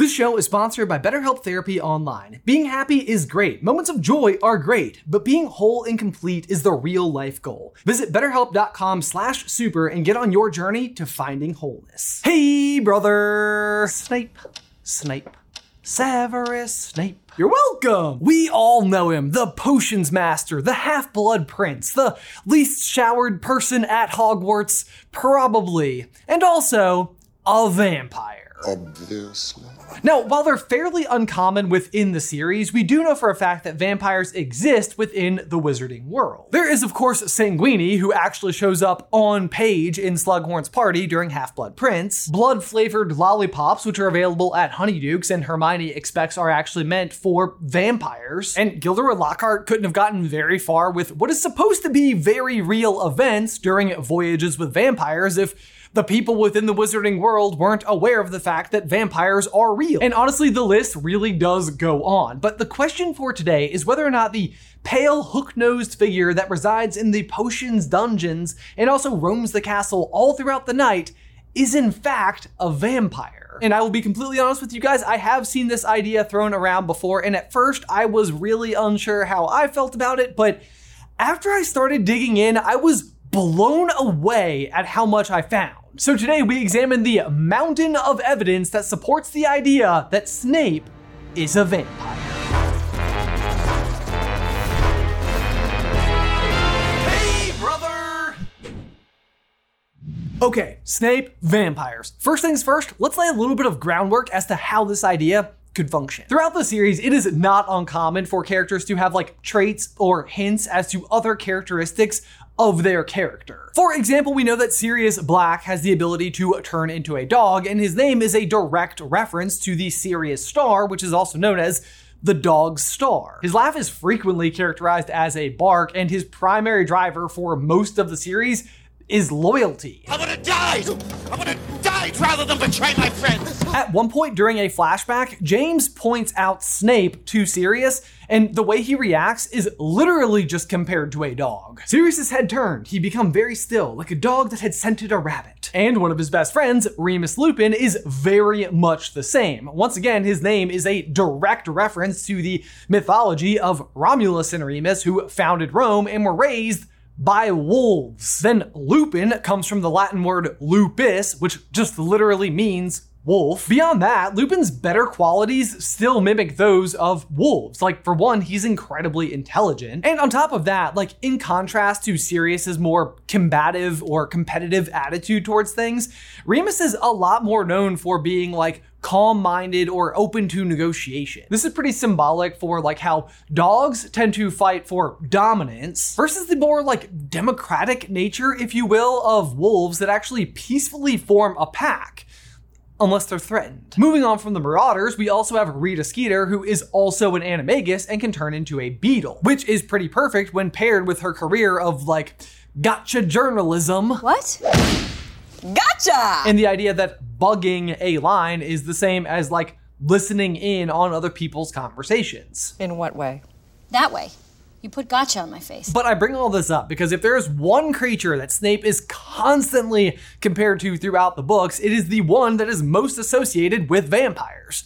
This show is sponsored by BetterHelp Therapy Online. Being happy is great, moments of joy are great, but being whole and complete is the real life goal. Visit betterhelp.com slash super and get on your journey to finding wholeness. Hey, brother! Snape, Snape, Severus Snape. You're welcome! We all know him, the potions master, the half blood prince, the least showered person at Hogwarts, probably, and also a vampire. Obviously. Now, while they're fairly uncommon within the series, we do know for a fact that vampires exist within the wizarding world. There is, of course, Sanguini, who actually shows up on page in Slughorn's party during Half Blood Prince, blood flavored lollipops, which are available at Honeydukes and Hermione expects are actually meant for vampires, and Gilderoy Lockhart couldn't have gotten very far with what is supposed to be very real events during Voyages with Vampires if the people within the wizarding world weren't aware of the fact that vampires are real. And honestly, the list really does go on. But the question for today is whether or not the pale, hook nosed figure that resides in the potions dungeons and also roams the castle all throughout the night is in fact a vampire. And I will be completely honest with you guys, I have seen this idea thrown around before, and at first I was really unsure how I felt about it, but after I started digging in, I was blown away at how much I found. So today we examine the mountain of evidence that supports the idea that Snape is a vampire. Hey, brother! Okay, Snape, vampires. First things first, let's lay a little bit of groundwork as to how this idea could function. Throughout the series, it is not uncommon for characters to have like traits or hints as to other characteristics of their character. For example, we know that Sirius Black has the ability to turn into a dog, and his name is a direct reference to the Sirius Star, which is also known as the dog's star. His laugh is frequently characterized as a bark, and his primary driver for most of the series is loyalty. I have died! I would have rather than betray my friends! At one point during a flashback, James points out Snape to Sirius, and the way he reacts is literally just compared to a dog. Sirius's head turned, he become very still, like a dog that had scented a rabbit. And one of his best friends, Remus Lupin, is very much the same. Once again, his name is a direct reference to the mythology of Romulus and Remus, who founded Rome and were raised by wolves. Then Lupin comes from the Latin word lupus, which just literally means wolf. Beyond that, Lupin's better qualities still mimic those of wolves. Like, for one, he's incredibly intelligent. And on top of that, like, in contrast to Sirius's more combative or competitive attitude towards things, Remus is a lot more known for being like calm minded or open to negotiation. This is pretty symbolic for like how dogs tend to fight for dominance versus the more like democratic nature, if you will, of wolves that actually peacefully form a pack unless they're threatened. Moving on from the Marauders, we also have Rita Skeeter, who is also an animagus and can turn into a beetle, which is pretty perfect when paired with her career of like gotcha journalism. What? Gotcha! And the idea that bugging a line is the same as like listening in on other people's conversations. In what way? That way. You put gotcha on my face. But I bring all this up because if there is one creature that Snape is constantly compared to throughout the books, it is the one that is most associated with vampires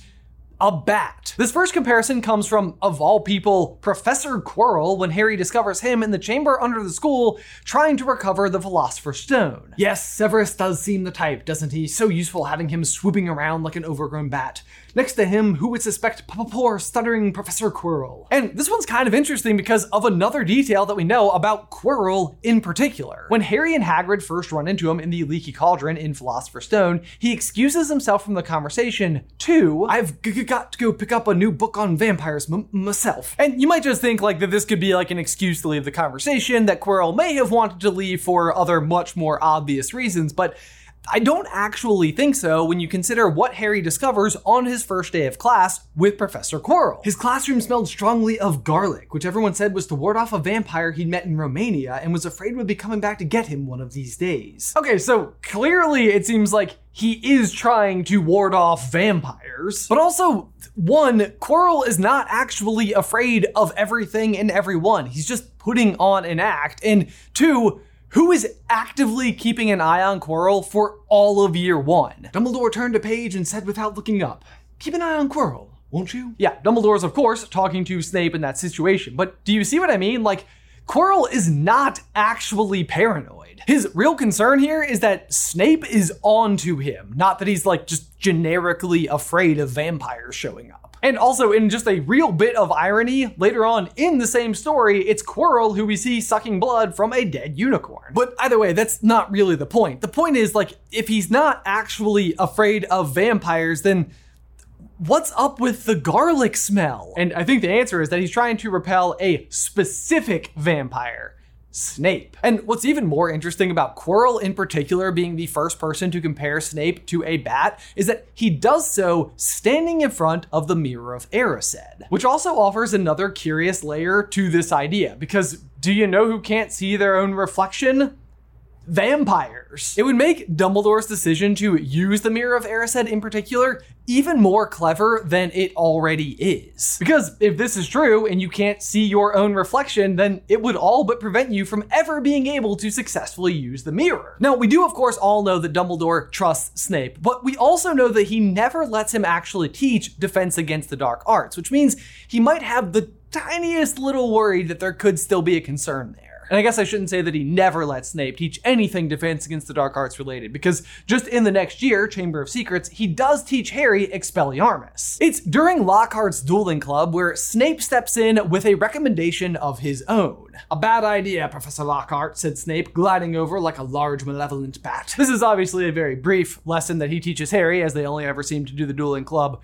a bat. This first comparison comes from, of all people, Professor Quirrell when Harry discovers him in the chamber under the school trying to recover the Philosopher's Stone. Yes, Severus does seem the type, doesn't he? So useful having him swooping around like an overgrown bat. Next to him, who would suspect poor stuttering Professor Quirrell? And this one's kind of interesting because of another detail that we know about Quirrell in particular. When Harry and Hagrid first run into him in the Leaky Cauldron in Philosopher's Stone, he excuses himself from the conversation to, I've g- g- got to go pick up a new book on vampires m- myself. And you might just think like that this could be like an excuse to leave the conversation, that Quirrell may have wanted to leave for other much more obvious reasons, but I don't actually think so when you consider what Harry discovers on his first day of class with Professor Quirrell. His classroom smelled strongly of garlic, which everyone said was to ward off a vampire he'd met in Romania and was afraid would be coming back to get him one of these days. Okay, so clearly it seems like he is trying to ward off vampires, but also, one, Quirrell is not actually afraid of everything and everyone. He's just putting on an act. And two, who is actively keeping an eye on Quirrell for all of year one. Dumbledore turned a page and said without looking up, keep an eye on Quirrell, won't you? Yeah, Dumbledore's, of course, talking to Snape in that situation. But do you see what I mean? Like, Quirrell is not actually paranoid. His real concern here is that Snape is on to him, not that he's like just generically afraid of vampires showing up. And also, in just a real bit of irony, later on in the same story, it's Quirrell who we see sucking blood from a dead unicorn. But either way, that's not really the point. The point is, like, if he's not actually afraid of vampires, then what's up with the garlic smell? And I think the answer is that he's trying to repel a specific vampire. Snape. And what's even more interesting about Quirrell in particular being the first person to compare Snape to a bat is that he does so standing in front of the Mirror of Erised, which also offers another curious layer to this idea because do you know who can't see their own reflection? Vampires. It would make Dumbledore's decision to use the Mirror of Erised in particular even more clever than it already is. Because if this is true and you can't see your own reflection, then it would all but prevent you from ever being able to successfully use the mirror. Now, we do of course all know that Dumbledore trusts Snape, but we also know that he never lets him actually teach defense against the dark arts, which means he might have the tiniest little worry that there could still be a concern there. And I guess I shouldn't say that he never let Snape teach anything defense against the dark arts related, because just in the next year, Chamber of Secrets, he does teach Harry Expelliarmus. It's during Lockhart's dueling club where Snape steps in with a recommendation of his own. A bad idea, Professor Lockhart, said Snape, gliding over like a large malevolent bat. This is obviously a very brief lesson that he teaches Harry, as they only ever seem to do the dueling club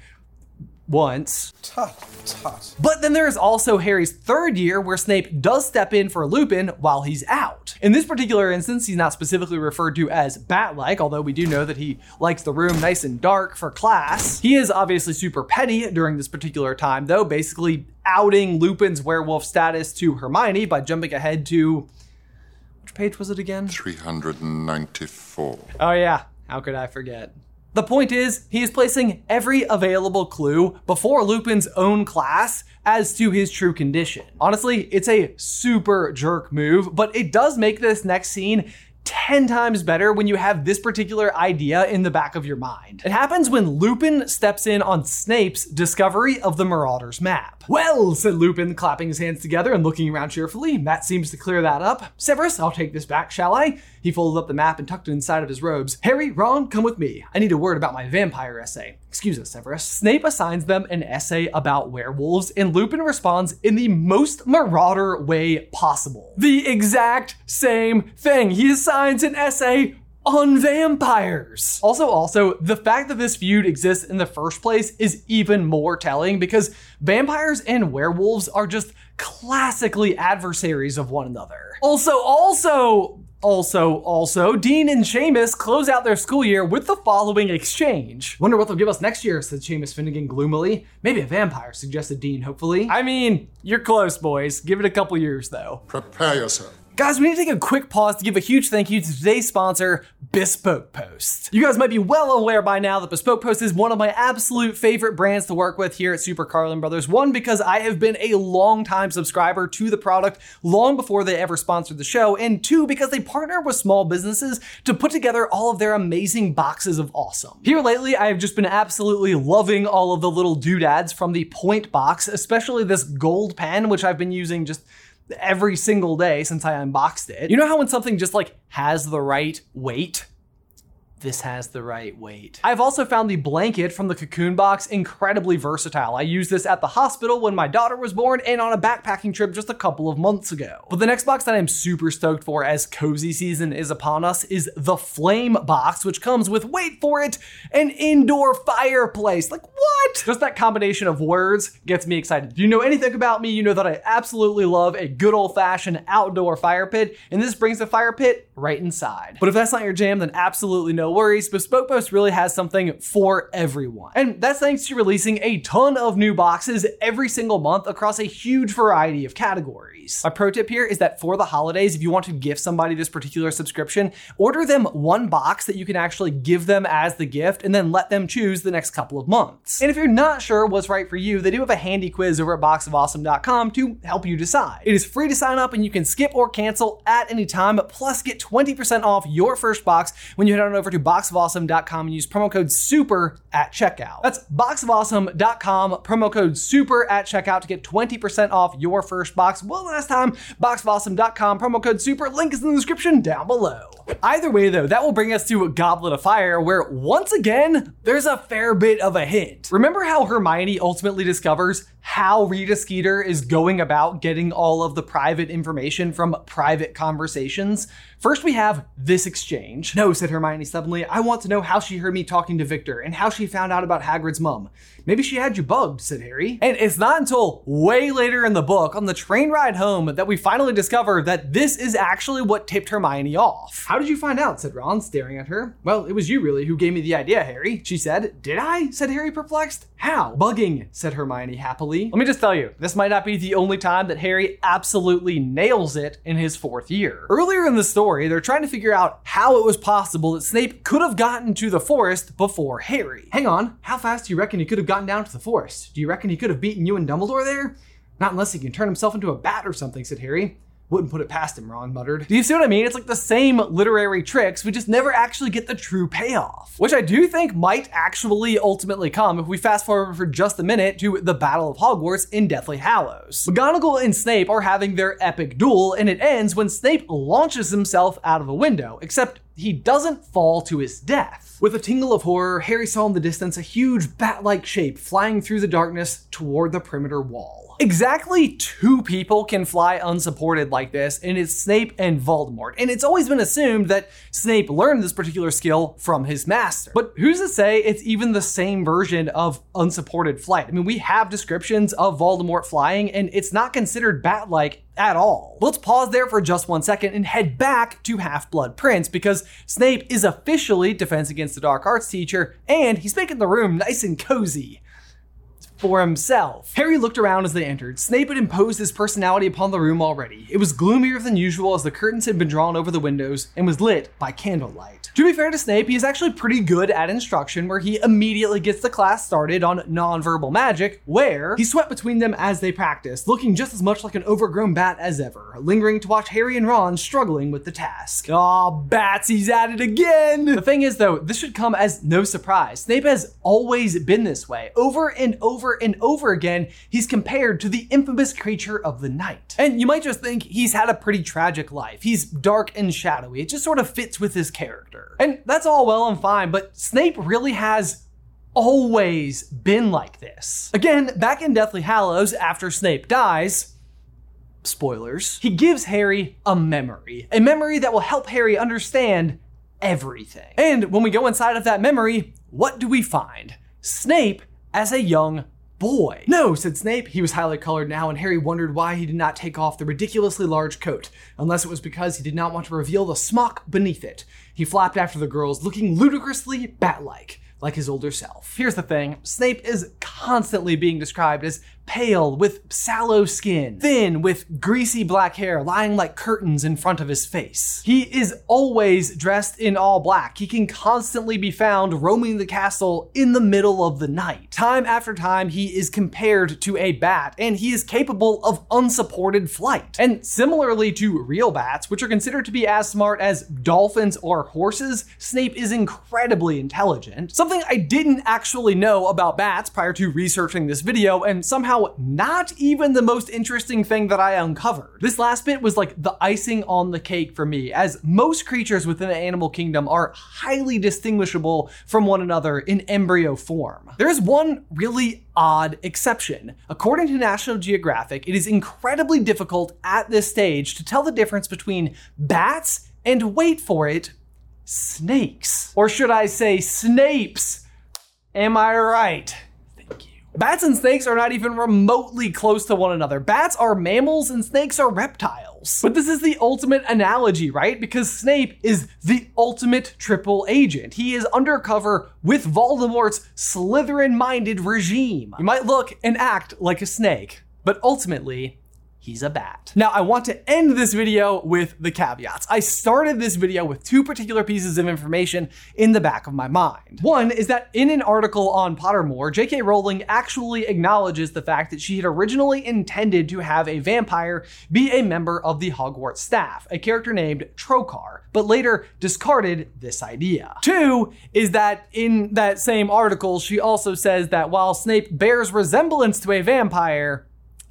once. Tut, tut. But then there is also Harry's third year where Snape does step in for Lupin while he's out. In this particular instance, he's not specifically referred to as bat-like, although we do know that he likes the room nice and dark for class. He is obviously super petty during this particular time, though, basically outing Lupin's werewolf status to Hermione by jumping ahead to which page was it again? 394. Oh yeah, how could I forget? The point is, he is placing every available clue before Lupin's own class as to his true condition. Honestly, it's a super jerk move, but it does make this next scene 10 times better when you have this particular idea in the back of your mind. It happens when Lupin steps in on Snape's discovery of the Marauders map. Well, said Lupin, clapping his hands together and looking around cheerfully, that seems to clear that up. Severus, I'll take this back, shall I? He folded up the map and tucked it inside of his robes. Harry, Ron, come with me. I need a word about my vampire essay. Excuse us, Severus. Snape assigns them an essay about werewolves, and Lupin responds in the most marauder way possible. The exact same thing. He assigns an essay on vampires. Also, also, the fact that this feud exists in the first place is even more telling because vampires and werewolves are just classically adversaries of one another. Also, also, also, also, Dean and Seamus close out their school year with the following exchange. Wonder what they'll give us next year, said Seamus Finnigan gloomily. Maybe a vampire, suggested Dean hopefully. I mean, you're close, boys. Give it a couple years, though. Prepare yourself. Guys, we need to take a quick pause to give a huge thank you to today's sponsor, Bespoke Post. You guys might be well aware by now that Bespoke Post is one of my absolute favorite brands to work with here at Super Carlin Brothers. One, because I have been a long time subscriber to the product long before they ever sponsored the show, and two, because they partner with small businesses to put together all of their amazing boxes of awesome. Here lately, I have just been absolutely loving all of the little doodads from the Point box, especially this gold pen, which I've been using just every single day since I unboxed it. You know how when something just like has the right weight? This has the right weight. I've also found the blanket from the Cocoon box incredibly versatile. I used this at the hospital when my daughter was born and on a backpacking trip just a couple of months ago. But the next box that I'm super stoked for as cozy season is upon us is the Flame box, which comes with, wait for it, an indoor fireplace. Like what? Just that combination of words gets me excited. Do you know anything about me? You know that I absolutely love a good old fashioned outdoor fire pit, and this brings the fire pit right inside. But if that's not your jam, then absolutely no worries. Bespoke Post really has something for everyone. And that's thanks to releasing a ton of new boxes every single month across a huge variety of categories. My pro tip here is that for the holidays, if you want to gift somebody this particular subscription, order them one box that you can actually give them as the gift and then let them choose the next couple of months. And if you're not sure what's right for you, they do have a handy quiz over at boxofawesome.com to help you decide. It is free to sign up and you can skip or cancel at any time, plus get 20% off your first box when you head on over to boxofawesome.com and use promo code SUPER at checkout. That's boxofawesome.com, promo code SUPER at checkout to get 20% off your first box. One last time, boxofawesome.com, promo code SUPER. Link is in the description down below. Either way, though, that will bring us to Goblet of Fire, where once again, there's a fair bit of a hint. Remember how Hermione ultimately discovers how Rita Skeeter is going about getting all of the private information from private conversations? First, we have this exchange. No, said Hermione suddenly, I want to know how she heard me talking to Victor and how she found out about Hagrid's mum. Maybe she had you bugged, said Harry. And it's not until way later in the book, on the train ride home, that we finally discover that this is actually what tipped Hermione off. How did you find out? said Ron, staring at her. Well, it was you really who gave me the idea, Harry, she said. Did I? said Harry, perplexed. How? Bugging, said Hermione happily. Let me just tell you, this might not be the only time that Harry absolutely nails it in his fourth year. Earlier in the story, they're trying to figure out how it was possible that Snape could have gotten to the forest before Harry. Hang on, how fast do you reckon he could have gotten down to the forest? Do you reckon he could have beaten you and Dumbledore there? Not unless he can turn himself into a bat or something, said Harry. Wouldn't put it past him, Ron muttered. Do you see what I mean? It's like the same literary tricks, we just never actually get the true payoff. Which I do think might actually ultimately come if we fast forward for just a minute to the Battle of Hogwarts in Deathly Hallows. McGonagall and Snape are having their epic duel, and it ends when Snape launches himself out of a window, except he doesn't fall to his death. With a tingle of horror, Harry saw in the distance a huge bat like shape flying through the darkness toward the perimeter wall. Exactly two people can fly unsupported like this, and it's Snape and Voldemort. And it's always been assumed that Snape learned this particular skill from his master. But who's to say it's even the same version of unsupported flight? I mean, we have descriptions of Voldemort flying, and it's not considered bat like at all. Let's pause there for just one second and head back to Half Blood Prince because Snape is officially Defense Against the Dark Arts teacher, and he's making the room nice and cozy for himself. Harry looked around as they entered. Snape had imposed his personality upon the room already. It was gloomier than usual as the curtains had been drawn over the windows and was lit by candlelight. To be fair to Snape, he is actually pretty good at instruction, where he immediately gets the class started on nonverbal magic, where he swept between them as they practiced, looking just as much like an overgrown bat as ever, lingering to watch Harry and Ron struggling with the task. Aw, bats, he's at it again! The thing is, though, this should come as no surprise. Snape has always been this way. Over and over and over again, he's compared to the infamous creature of the night. And you might just think he's had a pretty tragic life. He's dark and shadowy. It just sort of fits with his character. And that's all well and fine, but Snape really has always been like this. Again, back in Deathly Hallows, after Snape dies, spoilers, he gives Harry a memory. A memory that will help Harry understand everything. And when we go inside of that memory, what do we find? Snape as a young boy. No, said Snape. He was highly colored now, and Harry wondered why he did not take off the ridiculously large coat, unless it was because he did not want to reveal the smock beneath it. He flapped after the girls, looking ludicrously bat like, like his older self. Here's the thing Snape is constantly being described as pale with sallow skin, thin with greasy black hair lying like curtains in front of his face. He is always dressed in all black. He can constantly be found roaming the castle in the middle of the night. Time after time, he is compared to a bat, and he is capable of unsupported flight. And similarly to real bats, which are considered to be as smart as dolphins or horses, Snape is incredibly intelligent. Something I didn't actually know about bats prior to researching this video, and somehow not even the most interesting thing that I uncovered. This last bit was like the icing on the cake for me, as most creatures within the animal kingdom are highly distinguishable from one another in embryo form. There is one really odd exception. According to National Geographic, it is incredibly difficult at this stage to tell the difference between bats and wait for it, snakes. Or should I say snapes? Am I right? Bats and snakes are not even remotely close to one another. Bats are mammals and snakes are reptiles. But this is the ultimate analogy, right? Because Snape is the ultimate triple agent. He is undercover with Voldemort's Slytherin minded regime. You might look and act like a snake, but ultimately, he's a bat. Now, I want to end this video with the caveats. I started this video with two particular pieces of information in the back of my mind. One is that in an article on Pottermore, J.K. Rowling actually acknowledges the fact that she had originally intended to have a vampire be a member of the Hogwarts staff, a character named Trokar, but later discarded this idea. Two is that in that same article, she also says that while Snape bears resemblance to a vampire,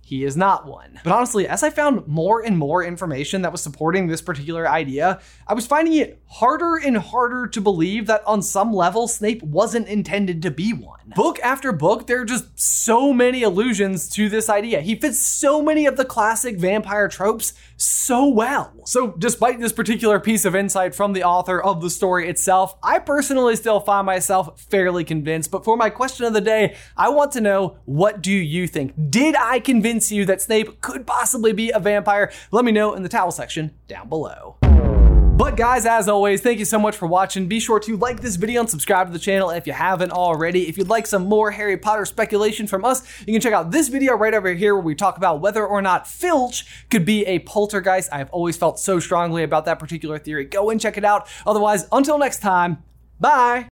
he is not one. But honestly, as I found more and more information that was supporting this particular idea, I was finding it harder and harder to believe that on some level Snape wasn't intended to be one. Book after book, there are just so many allusions to this idea. He fits so many of the classic vampire tropes so well. So, despite this particular piece of insight from the author of the story itself, I personally still find myself fairly convinced. But for my question of the day, I want to know what do you think? Did I convince you that Snape could possibly be a vampire? Let me know in the towel section down below. But guys, as always, thank you so much for watching. Be sure to like this video and subscribe to the channel if you haven't already. If you'd like some more Harry Potter speculation from us, you can check out this video right over here where we talk about whether or not Filch could be a poltergeist. I've always felt so strongly about that particular theory. Go and check it out. Otherwise, until next time, bye.